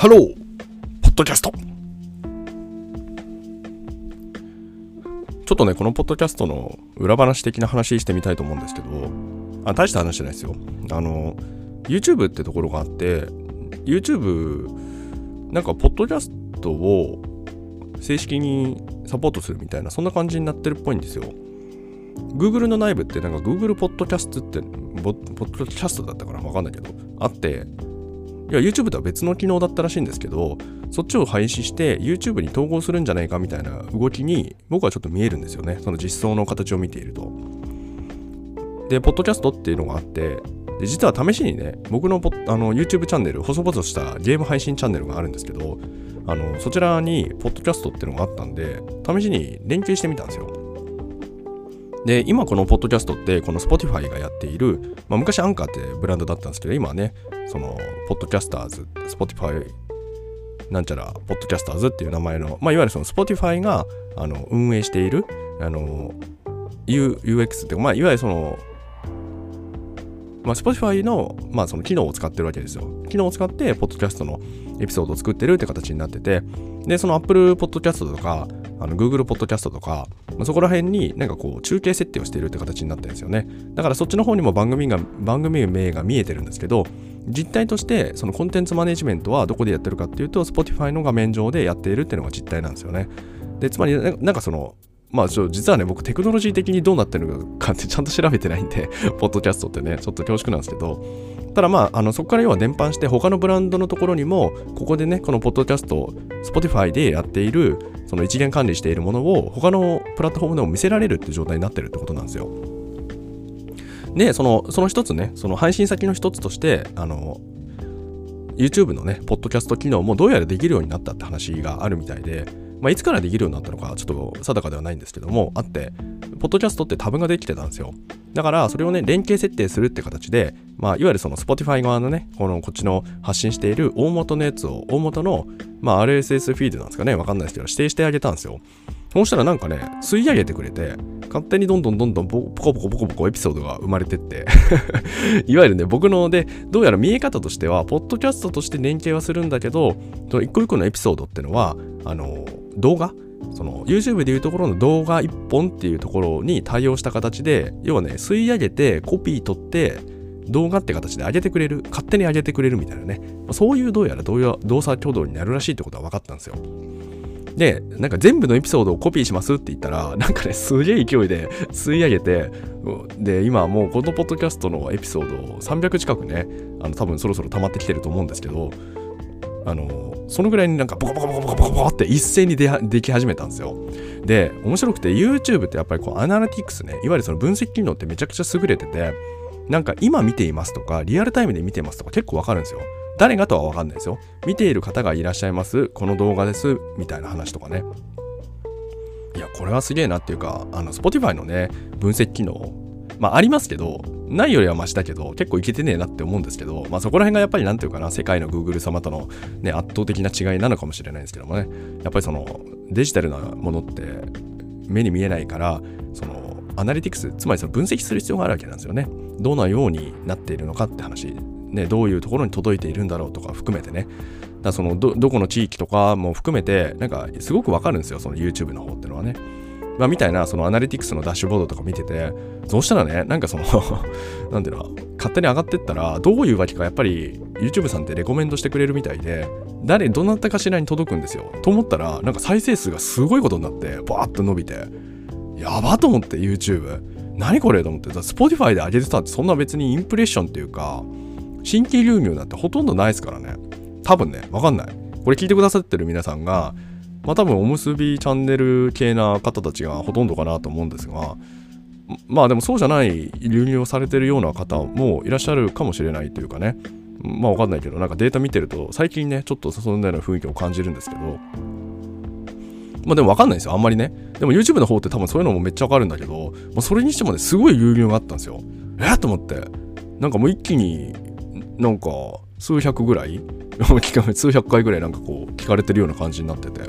ハローポッドキャストちょっとね、このポッドキャストの裏話的な話してみたいと思うんですけど、あ、大した話じゃないですよ。あの、YouTube ってところがあって、YouTube、なんか、ポッドキャストを正式にサポートするみたいな、そんな感じになってるっぽいんですよ。Google の内部ってなんか Google ポッドキャストって、ポッドキャストだったかな？わかんないけど、あって、いや、YouTube とは別の機能だったらしいんですけど、そっちを廃止して YouTube に統合するんじゃないかみたいな動きに僕はちょっと見えるんですよね。その実装の形を見ていると。で、ポッドキャストっていうのがあって、で実は試しにね、僕のポあの YouTube チャンネル、細々したゲーム配信チャンネルがあるんですけど、あのそちらにポッドキャストっていうのがあったんで、試しに連携してみたんですよ。で、今このポッドキャストって、この Spotify がやっている、まあ、昔アンカーってブランドだったんですけど、今はね、その、ポッドキャスターズ、Spotify なんちゃら、ポッドキャスターズっていう名前の、まあ、いわゆるその Spotify があの運営している、あの、U、UX っていうか、まあ、いわゆるその、まあ、Spotify の,、まあその機能を使ってるわけですよ。機能を使って、ポッドキャストのエピソードを作ってるって形になってて、で、その Apple Podcast とか、あの Google Podcast とか、まあ、そこら辺になんかこう中継設定をしているって形になってるんですよね。だからそっちの方にも番組が、番組名が見えてるんですけど、実態としてそのコンテンツマネジメントはどこでやってるかっていうと、Spotify の画面上でやっているっていうのが実態なんですよね。で、つまりなんかその、まあ、実はね、僕テクノロジー的にどうなってるのかってちゃんと調べてないんで、ポッドキャストってね、ちょっと恐縮なんですけど、ただまあ、あのそこから要は伝播して他のブランドのところにも、ここでね、このポッドキャスト、Spotify でやっている、その一元管理しているものを他のプラットフォームでも見せられるって状態になってるってことなんですよ。で、その、その一つね、その配信先の一つとして、あの、YouTube のね、ポッドキャスト機能もどうやらできるようになったって話があるみたいで、まあ、いつからできるようになったのかちょっと定かではないんですけども、あって、ポッドキャストってタブができてたんですよ。だから、それをね、連携設定するって形で、まあ、いわゆるその Spotify 側のね、この、こっちの発信している大元のやつを、大元の、まあ、RSS フィードなんですかね、わかんないですけど、指定してあげたんですよ。そうしたらなんかね、吸い上げてくれて、勝手にどんどんどんどんポコポコポコポコエピソードが生まれてって いわゆるね、僕ので、どうやら見え方としては、ポッドキャストとして連携はするんだけど、一個一個のエピソードってのは、あの、動画？その YouTube でいうところの動画1本っていうところに対応した形で、要はね、吸い上げてコピー取って動画って形で上げてくれる、勝手に上げてくれるみたいなね、そういうどうやら動作挙動になるらしいってことは分かったんですよ。で、なんか全部のエピソードをコピーしますって言ったら、なんかね、すげえ勢いで吸い上げて、で、今もうこのポッドキャストのエピソード300近くね、あの多分そろそろ溜まってきてると思うんですけど、あの、そのぐらいになんかボコボコボコボコボコって一斉にででき始めたんですよ。で、面白くて YouTube ってやっぱりこうアナリティクスね、いわゆるその分析機能ってめちゃくちゃ優れてて、なんか今見ていますとか、リアルタイムで見てますとか結構わかるんですよ。誰がとはわかんないですよ。見ている方がいらっしゃいます。この動画です。みたいな話とかね。いや、これはすげえなっていうか、あの、Spotify のね、分析機能、まあありますけど、ないよりはマシだけど、結構いけてねえなって思うんですけど、まあそこら辺がやっぱりなんていうかな、世界の Google 様とのね、圧倒的な違いなのかもしれないんですけどもね、やっぱりそのデジタルなものって目に見えないから、そのアナリティクス、つまりその分析する必要があるわけなんですよね。どのようになっているのかって話、ね、どういうところに届いているんだろうとか含めてね、だそのどこの地域とかも含めて、なんかすごくわかるんですよ、その YouTube の方ってのはね。まあ、みたいなそのアナリティクスのダッシュボードとか見てて、そうしたらね、なんかその なんていうの、勝手に上がってったら、どういうわけかやっぱり YouTube さんってレコメンドしてくれるみたいで、誰、どなたかしらに届くんですよ。と思ったら、なんか再生数がすごいことになって、バーッと伸びて、やばと思って YouTube。何これと思って、Spotify で上げてたってそんな別にインプレッションっていうか、新規流入なんてほとんどないですからね。多分ね、わかんない。これ聞いてくださってる皆さんが、まあ多分おむすびチャンネル系な方たちがほとんどかなと思うんですが、まあでもそうじゃない流入をされてるような方もいらっしゃるかもしれないというかね、まあわかんないけど、なんかデータ見てると最近ね、ちょっとそんなような雰囲気を感じるんですけど、まあでもわかんないですよ、あんまりね。でも YouTube の方って多分そういうのもめっちゃわかるんだけど、まあ、それにしてもね、すごい流入があったんですよ。えっと思って。なんかもう一気になんか数百ぐらい 数百回ぐらいなんかこう聞かれてるような感じになってて。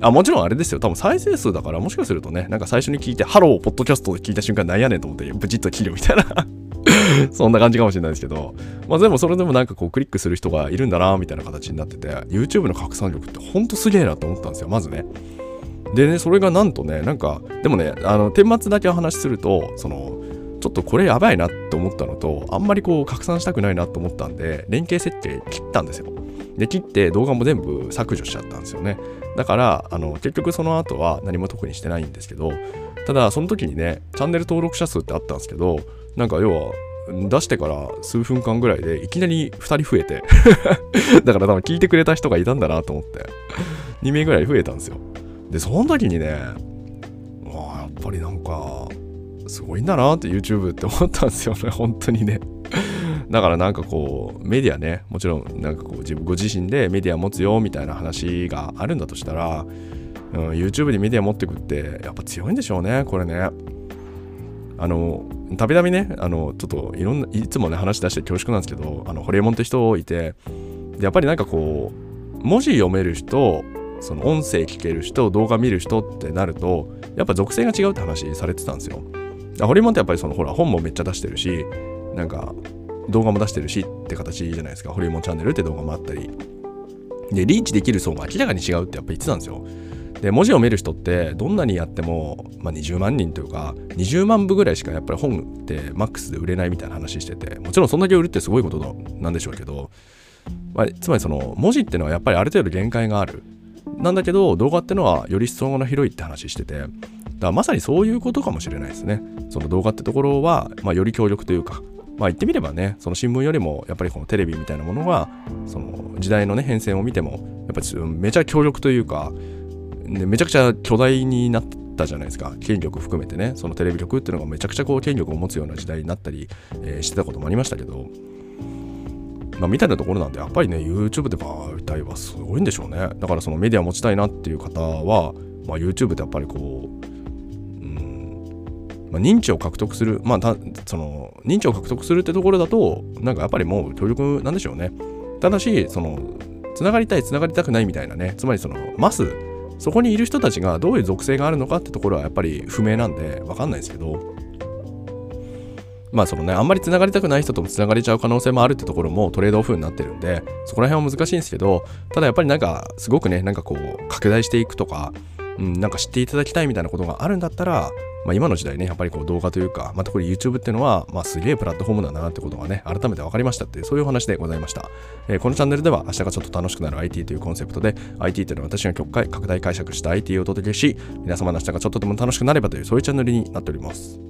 あ、もちろんあれですよ。多分再生数だから、もしかするとね、なんか最初に聞いて、ハロー、ポッドキャストで聞いた瞬間、なんやねんと思って、ブチッと切るみたいな そんな感じかもしれないですけど、まあでもそれでもなんかこうクリックする人がいるんだな、みたいな形になってて、YouTube の拡散力ってほんとすげえなと思ったんですよ、まずね。でね、それがなんとね、なんか、でもね、あの、顛末だけお話しすると、その、ちょっとこれやばいなって思ったのと、あんまりこう拡散したくないなと思ったんで、連携設定切ったんですよ。で、切って動画も全部削除しちゃったんですよね。だから、あの、結局その後は何も特にしてないんですけど、ただ、その時にね、チャンネル登録者数ってあったんですけど、なんか要は、出してから数分間ぐらいでいきなり2人増えて だから多分聞いてくれた人がいたんだなと思って2名ぐらい増えたんですよでその時にねわあやっぱりなんかすごいんだなって YouTube って思ったんですよね本当にねだからなんかこうメディアねもちろんなんかこう自分ご自身でメディア持つよみたいな話があるんだとしたら、うん、YouTube でメディア持ってくってやっぱ強いんでしょうねこれね。あのたびたびねあのちょっといろんないつもね話出して恐縮なんですけどあのホリエモンって人いてやっぱりなんかこう文字読める人その音声聞ける人動画見る人ってなるとやっぱ属性が違うって話されてたんですよ。ホリエモンってやっぱりそのほら本もめっちゃ出してるしなんか動画も出してるしって形じゃないですか。ホリエモンチャンネルって動画もあったり。でリーチできる層が明らかに違うってやっぱ言ってたんですよ。で文字を見る人ってどんなにやっても、まあ、20万人というか20万部ぐらいしかやっぱり本ってマックスで売れないみたいな話しててもちろんそんだけ売るってすごいことなんでしょうけど、まあ、つまりその文字ってのはやっぱりある程度限界がある。なんだけど動画ってのはより裾野が広いって話しててだからまさにそういうことかもしれないですね。その動画ってところは、まあ、より強力というかまあ言ってみればねその新聞よりもやっぱりこのテレビみたいなものがその時代のね変遷を見てもやっぱりめちゃ強力というかめちゃくちゃ巨大になったじゃないですか権力含めてねそのテレビ局っていうのがめちゃくちゃこう権力を持つような時代になったり、えー、してたこともありましたけどまあ、みたいなところなんで、やっぱりね、YouTube って媒体はすごいんでしょうね。だからそのメディア持ちたいなっていう方は、まあ、YouTube ってやっぱりこう、まあ、認知を獲得する、まあ、その認知を獲得するってところだと、なんかやっぱりもう強力なんでしょうね。ただし、その、つながりたい、つながりたくないみたいなね、つまりその、マスそこにいる人たちがどういう属性があるのかってところはやっぱり不明なんで分かんないですけどまあそのねあんまりつながりたくない人ともつながれちゃう可能性もあるってところもトレードオフになってるんでそこら辺は難しいんですけどただやっぱりなんかすごくねなんかこう拡大していくとか、うん、なんか知っていただきたいみたいなことがあるんだったらまあ、今の時代ね、やっぱりこう動画というか、まあ、特に YouTube っていうのは、まあ、すげえプラットフォームだなってことがね、改めて分かりましたっていう、そういうお話でございました。えー、このチャンネルでは、明日がちょっと楽しくなる IT というコンセプトで、IT というのは私が極快、拡大解釈した IT をお届けし、皆様の明日がちょっとでも楽しくなればという、そういうチャンネルになっております。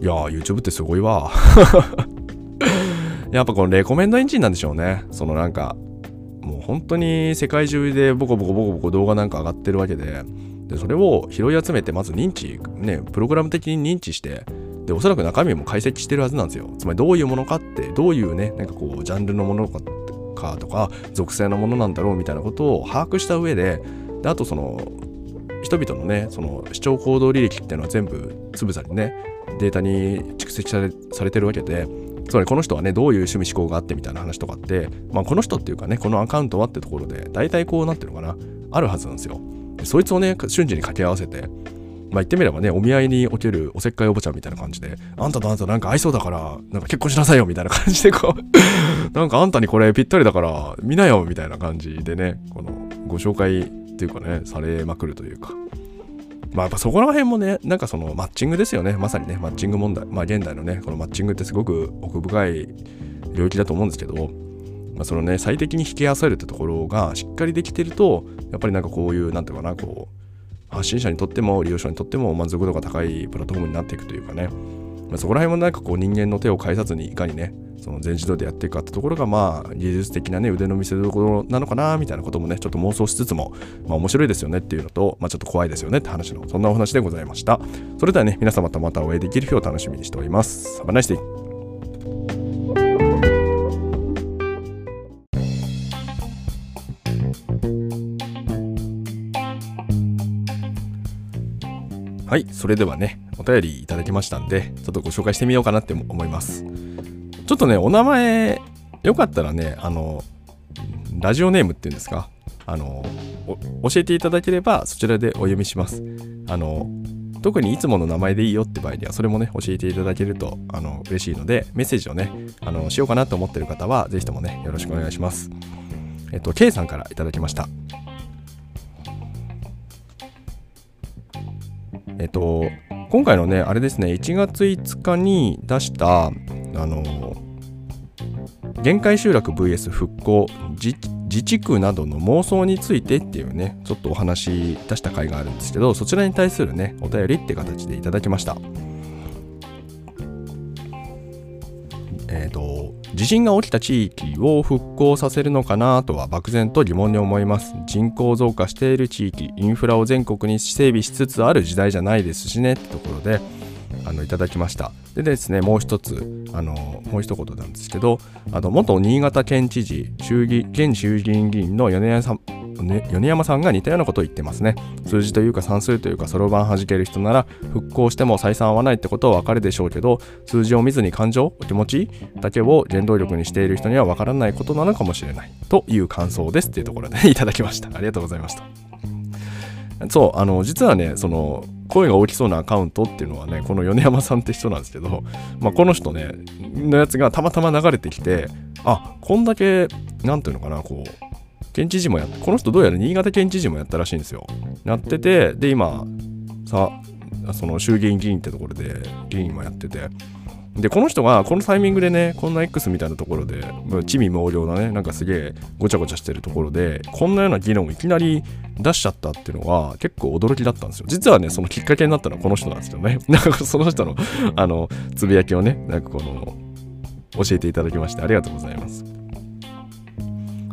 いやー、YouTube ってすごいわ。やっぱこのレコメンドエンジンなんでしょうね。そのなんか、もう本当に世界中でボコボコボコボコ動画なんか上がってるわけで、でそれを拾い集めてまず認知ねプログラム的に認知してでおそらく中身も解析してるはずなんですよ。つまりどういうものかってどういうねなんかこうジャンルのものかとか属性のものなんだろうみたいなことを把握した上でであとその人々のねその視聴行動履歴っていうのは全部つぶさにねデータに蓄積されされてるわけでつまりこの人はねどういう趣味思考があってみたいな話とかって、まあ、この人っていうかねこのアカウントはってところで大体こうなってるのかな。あるはずなんですよ。そいつをね、瞬時に掛け合わせて、まあ言ってみればね、お見合いにおけるおせっかいおばちゃんみたいな感じで、あんたとあんたなんか合いそうだから、なんか結婚しなさいよみたいな感じでこう なんかあんたにこれぴったりだから見なよみたいな感じでね、このご紹介っていうかね、されまくるというか。まあやっぱそこら辺もね、なんかそのマッチングですよね。まさにね、マッチング問題。まあ現代のね、このマッチングってすごく奥深い領域だと思うんですけど、まあ、そのね最適に引き合わせるってところがしっかりできてるとやっぱりなんかこういうなんていうかなこう発信者にとっても利用者にとっても満足度が高いプラットフォームになっていくというかね、まあ、そこら辺もなんかこう人間の手を介さずにいかにねその全自動でやっていくかってところがまあ技術的なね腕の見せ所なのかなみたいなこともねちょっと妄想しつつもまあ面白いですよねっていうのとまあちょっと怖いですよねって話のそんなお話でございました。それではね皆様とまたお会いできる日を楽しみにしております。Have a nice はい、それではね、お便りいただきましたんで、ちょっとご紹介してみようかなって思います。ちょっとね、お名前、よかったらね、あの、ラジオネームっていうんですか、あの、教えていただければ、そちらでお読みします。あの、特にいつもの名前でいいよって場合にはそれもね教えていただけるとあの嬉しいのでメッセージをねあのしようかなと思ってる方は是非ともねよろしくお願いしますえっと K さんからいただきましたえっと今回のねあれですね1月5日に出したあの限界集落 VS 復興自治区などの妄想についてっていうねちょっとお話出した回があるんですけどそちらに対するねお便りって形でいただきました。地震が起きた地域を復興させるのかなとは漠然と疑問に思います。人口増加している地域インフラを全国に整備しつつある時代じゃないですしねってところであのいただきました。でですねもう一つあのもう一言なんですけどあの元新潟県知事衆議現衆議院議員の米山さんね、米山さんが似たようなことを言ってますね。数字というか算数というかそろばん弾ける人なら復興しても採算合わないってことはわかるでしょうけど数字を見ずに感情、お気持ちだけを原動力にしている人にはわからないことなのかもしれないという感想ですっていうところで、いただきました。ありがとうございました。そう、あの、実はね、その、声が大きそうなアカウントっていうのはね、この米山さんって人なんですけど、まあ、この人ね、のやつがたまたま流れてきて、あ、こんだけ、なんていうのかな、こう、県知事もや、この人どうやら新潟県知事もやったらしいんですよ。やってて、で、今、さ、その衆議院議員ってところで議員もやってて、で、この人がこのタイミングでね、こんな X みたいなところで、地味猛量なね、なんかすげえごちゃごちゃしてるところで、こんなような議論をいきなり出しちゃったっていうのは結構驚きだったんですよ。実はね、そのきっかけになったのはこの人なんですよね。なんかその人の、あの、つぶやきをね、なんかこの、教えていただきましてありがとうございます。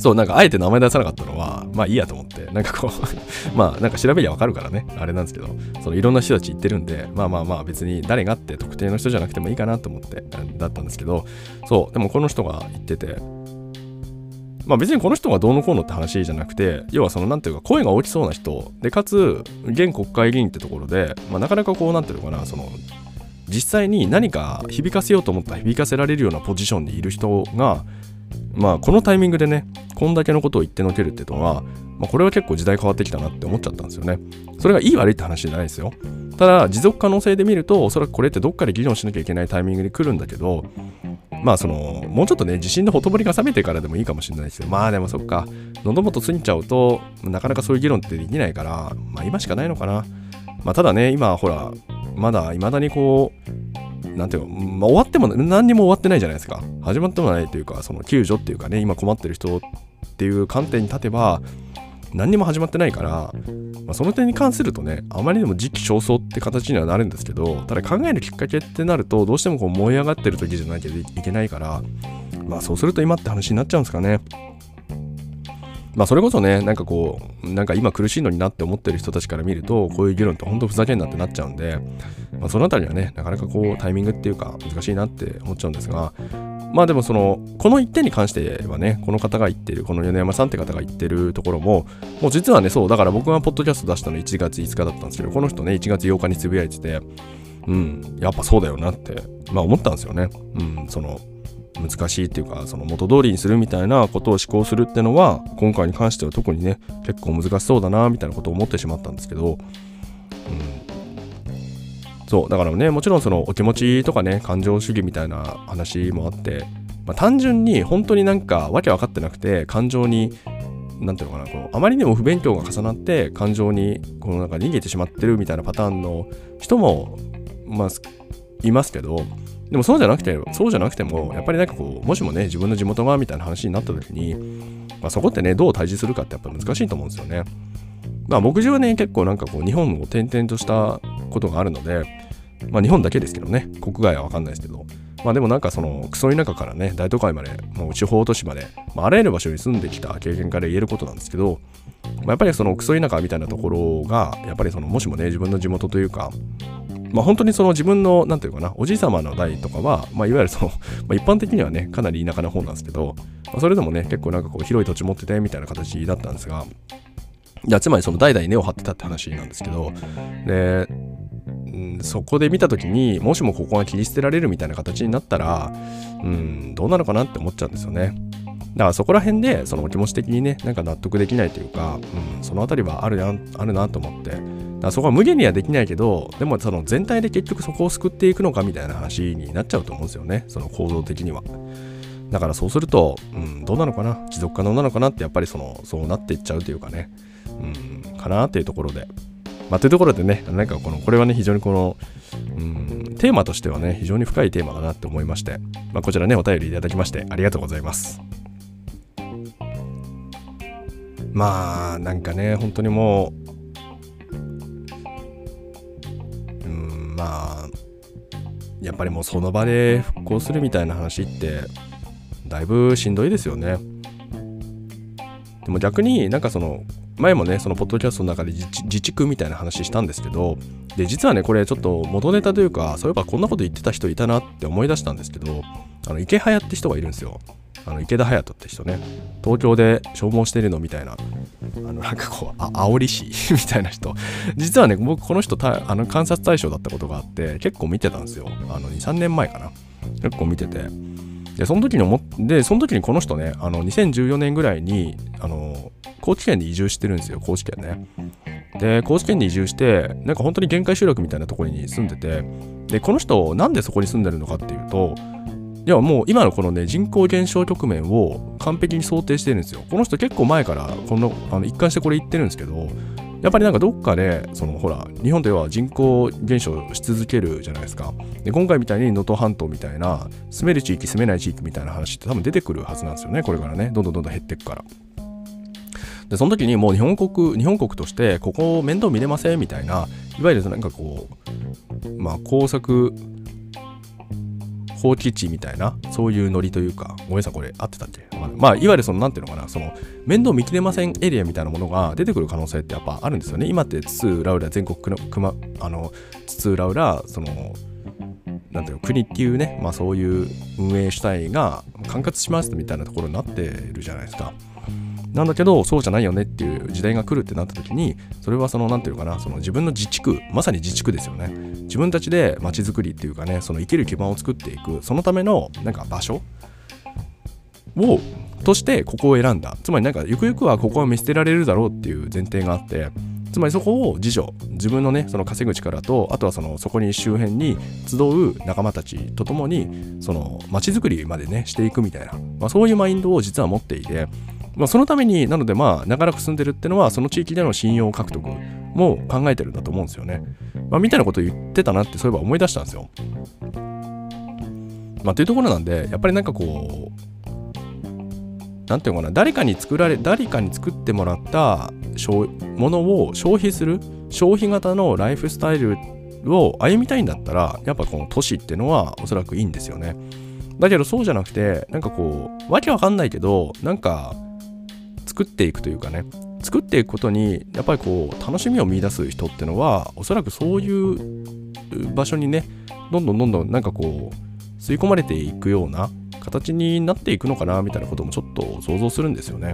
そう、なんかあえて名前出さなかったのは、まあいいやと思って、なんかこう まあなんか調べりゃわかるからね、あれなんですけど、そのいろんな人たち言ってるんで、まあまあまあ別に誰がって特定の人じゃなくてもいいかなと思って、だったんですけど、そう、でもこの人が言ってて、まあ別にこの人がどうのこうのって話じゃなくて、要はそのなんていうか声が大きそうな人、で、かつ、現国会議員ってところで、まあなかなかこうなんていうのかな、その、実際に何か響かせようと思ったら響かせられるようなポジションにいる人が、まあこのタイミングでねこんだけのことを言ってのけるっていうのは、まあ、これは結構時代変わってきたなって思っちゃったんですよね。それがいい悪いって話じゃないですよ。ただ持続可能性で見るとおそらくこれってどっかで議論しなきゃいけないタイミングに来るんだけどまあそのもうちょっとね地震のほとぼりが冷めてからでもいいかもしれないですけどまあでもそっか。喉元過ぎちゃうとなかなかそういう議論ってできないからまあ今しかないのかな。まあただね今ほらまだ未だにこうなんていうか、まあ、終わっても何にも終わってないじゃないですか。始まってもないというか、その救助っていうかね、今困ってる人っていう観点に立てば、何にも始まってないから、まあ、その点に関するとね、あまりにも時期尚早って形にはなるんですけど、ただ考えるきっかけってなると、どうしてもこう燃え上がってる時じゃなきゃいけないから、まあそうすると今って話になっちゃうんですかね。まあそれこそね、なんかこう、なんか今苦しいのになって思ってる人たちから見ると、こういう議論って本当ふざけんなってなっちゃうんで、まあそのあたりはね、なかなかこうタイミングっていうか難しいなって思っちゃうんですが、まあでもその、この一点に関してはね、この方が言ってる、この米山さんって方が言ってるところも、もう実はね、そう、だから僕がポッドキャスト出したの1月5日だったんですけど、この人ね、1月8日につぶやいてて、うん、やっぱそうだよなって、まあ思ったんですよね。うん、その、難しいっていうかその元通りにするみたいなことを思考するってのは今回に関しては特にね結構難しそうだなみたいなことを思ってしまったんですけど、うん、そうだからねもちろんそのお気持ちとかね感情主義みたいな話もあって、まあ、単純に本当になんかわけ分かってなくて感情になんていうのかなこのあまりにも不勉強が重なって感情にこのなんか逃げてしまってるみたいなパターンの人もまあいますけどでもそうじゃなくて、そうじゃなくても、やっぱりなんかこう、もしもね、自分の地元がみたいな話になった時に、まあ、そこってね、どう対峙するかってやっぱ難しいと思うんですよね。まあ、牧場はね、結構なんかこう、日本を転々としたことがあるので、まあ、日本だけですけどね、国外はわかんないですけど、まあでもなんかそのクソ田舎からね大都会までもう地方都市まで、まあ、あらゆる場所に住んできた経験から言えることなんですけど、まあ、やっぱりそのクソ田舎みたいなところがやっぱりそのもしもね自分の地元というかまあ、本当にその自分の、なんていうかな、おじい様の代とかは、まあ、いわゆるその、まあ、一般的にはね、かなり田舎な方なんですけど、まあ、それでもね、結構なんかこう、広い土地持ってて、みたいな形だったんですが、いやつまりその代々根を張ってたって話なんですけど、で、そこで見た時にもしもここが切り捨てられるみたいな形になったら、うん、どうなのかなって思っちゃうんですよね。だからそこら辺でそのお気持ち的にねなんか納得できないというか、うん、その辺りはあるなあるなと思ってだそこは無限にはできないけどでもその全体で結局そこを救っていくのかみたいな話になっちゃうと思うんですよね。その構造的には。だからそうすると、うん、どうなのかな？持続可能なのかなってやっぱりそのそうなっていっちゃうというかね、うん、かなっていうところで。まあ、というところでね、なんかこの、これはね、非常にこの、うん、テーマとしてはね、非常に深いテーマだなって思いまして、まあ、こちらね、お便りいただきましてありがとうございます。まあ、なんかね、本当にもうまあ、やっぱりもうその場で復興するみたいな話って、だいぶしんどいですよね。でも逆になんかその前もねそのポッドキャストの中で自治みたいな話したんですけどで実はねこれちょっと元ネタというかそういえばこんなこと言ってた人いたなって思い出したんですけどあの池早って人がいるんですよ。あの池田隼人って人ね。東京で消耗してるのみたいなあのなんかこうあ煽り師 みたいな人。実はね僕この人あの観察対象だったことがあって結構見てたんですよ。あの23年前かな。結構見てて。でその時に思でその時にこの人ねあの2014年ぐらいにあの高知県に移住してるんですよ高知県ね。で高知県に移住してなんか本当に限界集落みたいなところに住んでてでこの人なんでそこに住んでるのかっていうといやもう今のこのね人口減少局面を完璧に想定してるんですよ。この人結構前からこのあの一貫してこれ言ってるんですけどやっぱりなんかどっかでそのほら日本では人口減少し続けるじゃないですか。で今回みたいに能登半島みたいな住める地域住めない地域みたいな話って多分出てくるはずなんですよね。これからね。どんどんどんどん減っていくから。でその時にもう日本国日本国としてここを面倒見れませんみたいないわゆるなんかこうまあ工作放棄地みたいな、そういうノリというか、ごめんなさい、これ合ってたっけ、まあ、いわゆるその、なんていうのかな、その、面倒見きれませんエリアみたいなものが出てくる可能性ってやっぱあるんですよね。今って津々浦々全国の、くま、あの、津々浦々、その、なんていうの国っていうね、まあそういう運営主体が管轄しますみたいなところになってるじゃないですか。なんだけどそうじゃないよねっていう時代が来るってなった時にそれはその何て言うかなその自分の自治区まさに自治区ですよね。自分たちで街づくりっていうかねその生きる基盤を作っていくそのためのなんか場所をとしてここを選んだ。つまりなんかゆくゆくはここは見捨てられるだろうっていう前提があってつまりそこを自助自分のねその稼ぐ力とあとはそのそこに周辺に集う仲間たちと共にその街づくりまでねしていくみたいな、まあ、そういうマインドを実は持っていてまあ、そのためになのでまあ長らく住んでるってのはその地域での信用獲得も考えてるんだと思うんですよね。まあ、みたいなこと言ってたなってそういえば思い出したんですよ。まあ、というところなんでやっぱりなんかこうなんていうのかな誰かに作られ誰かに作ってもらったものを消費する消費型のライフスタイルを歩みたいんだったらやっぱこの都市っていうのはおそらくいいんですよね。だけどそうじゃなくてなんかこうわけわかんないけどなんか作っていくというかね作っていくことにやっぱりこう楽しみを見いだす人ってのはおそらくそういう場所にねどんどんどんどんなんかこう吸い込まれていくような形になっていくのかなみたいなこともちょっと想像するんですよね。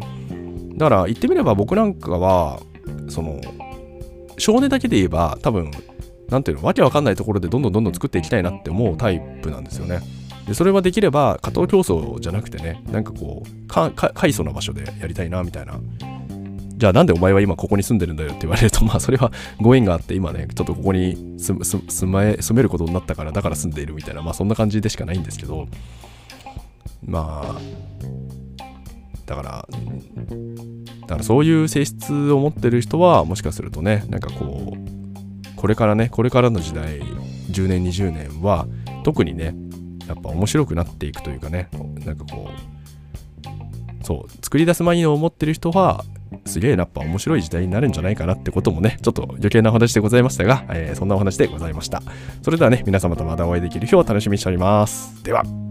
だから言ってみれば僕なんかはその少年だけで言えば多分なんていうのわけわかんないところでどんどんどんどん作っていきたいなって思うタイプなんですよね。でそれはできれば加藤競争じゃなくてねなんかこうか快速な場所でやりたいなみたいな。じゃあなんでお前は今ここに住んでるんだよって言われるとまあそれはご縁があって今ねちょっとここに住住まえ住めることになったからだから住んでいるみたいなまあそんな感じでしかないんですけど。まあだからだからそういう性質を持ってる人はもしかするとねなんかこうこれからねこれからの時代10年20年は特にねやっぱ面白くなっていくというかねなんかこうそう作り出すマインドを持ってる人はすげえやっぱ面白い時代になるんじゃないかなってこともね、ちょっと余計なお話でございましたが、えー、そんなお話でございました。それではね、皆様とまたお会いできる日を楽しみにしております。では。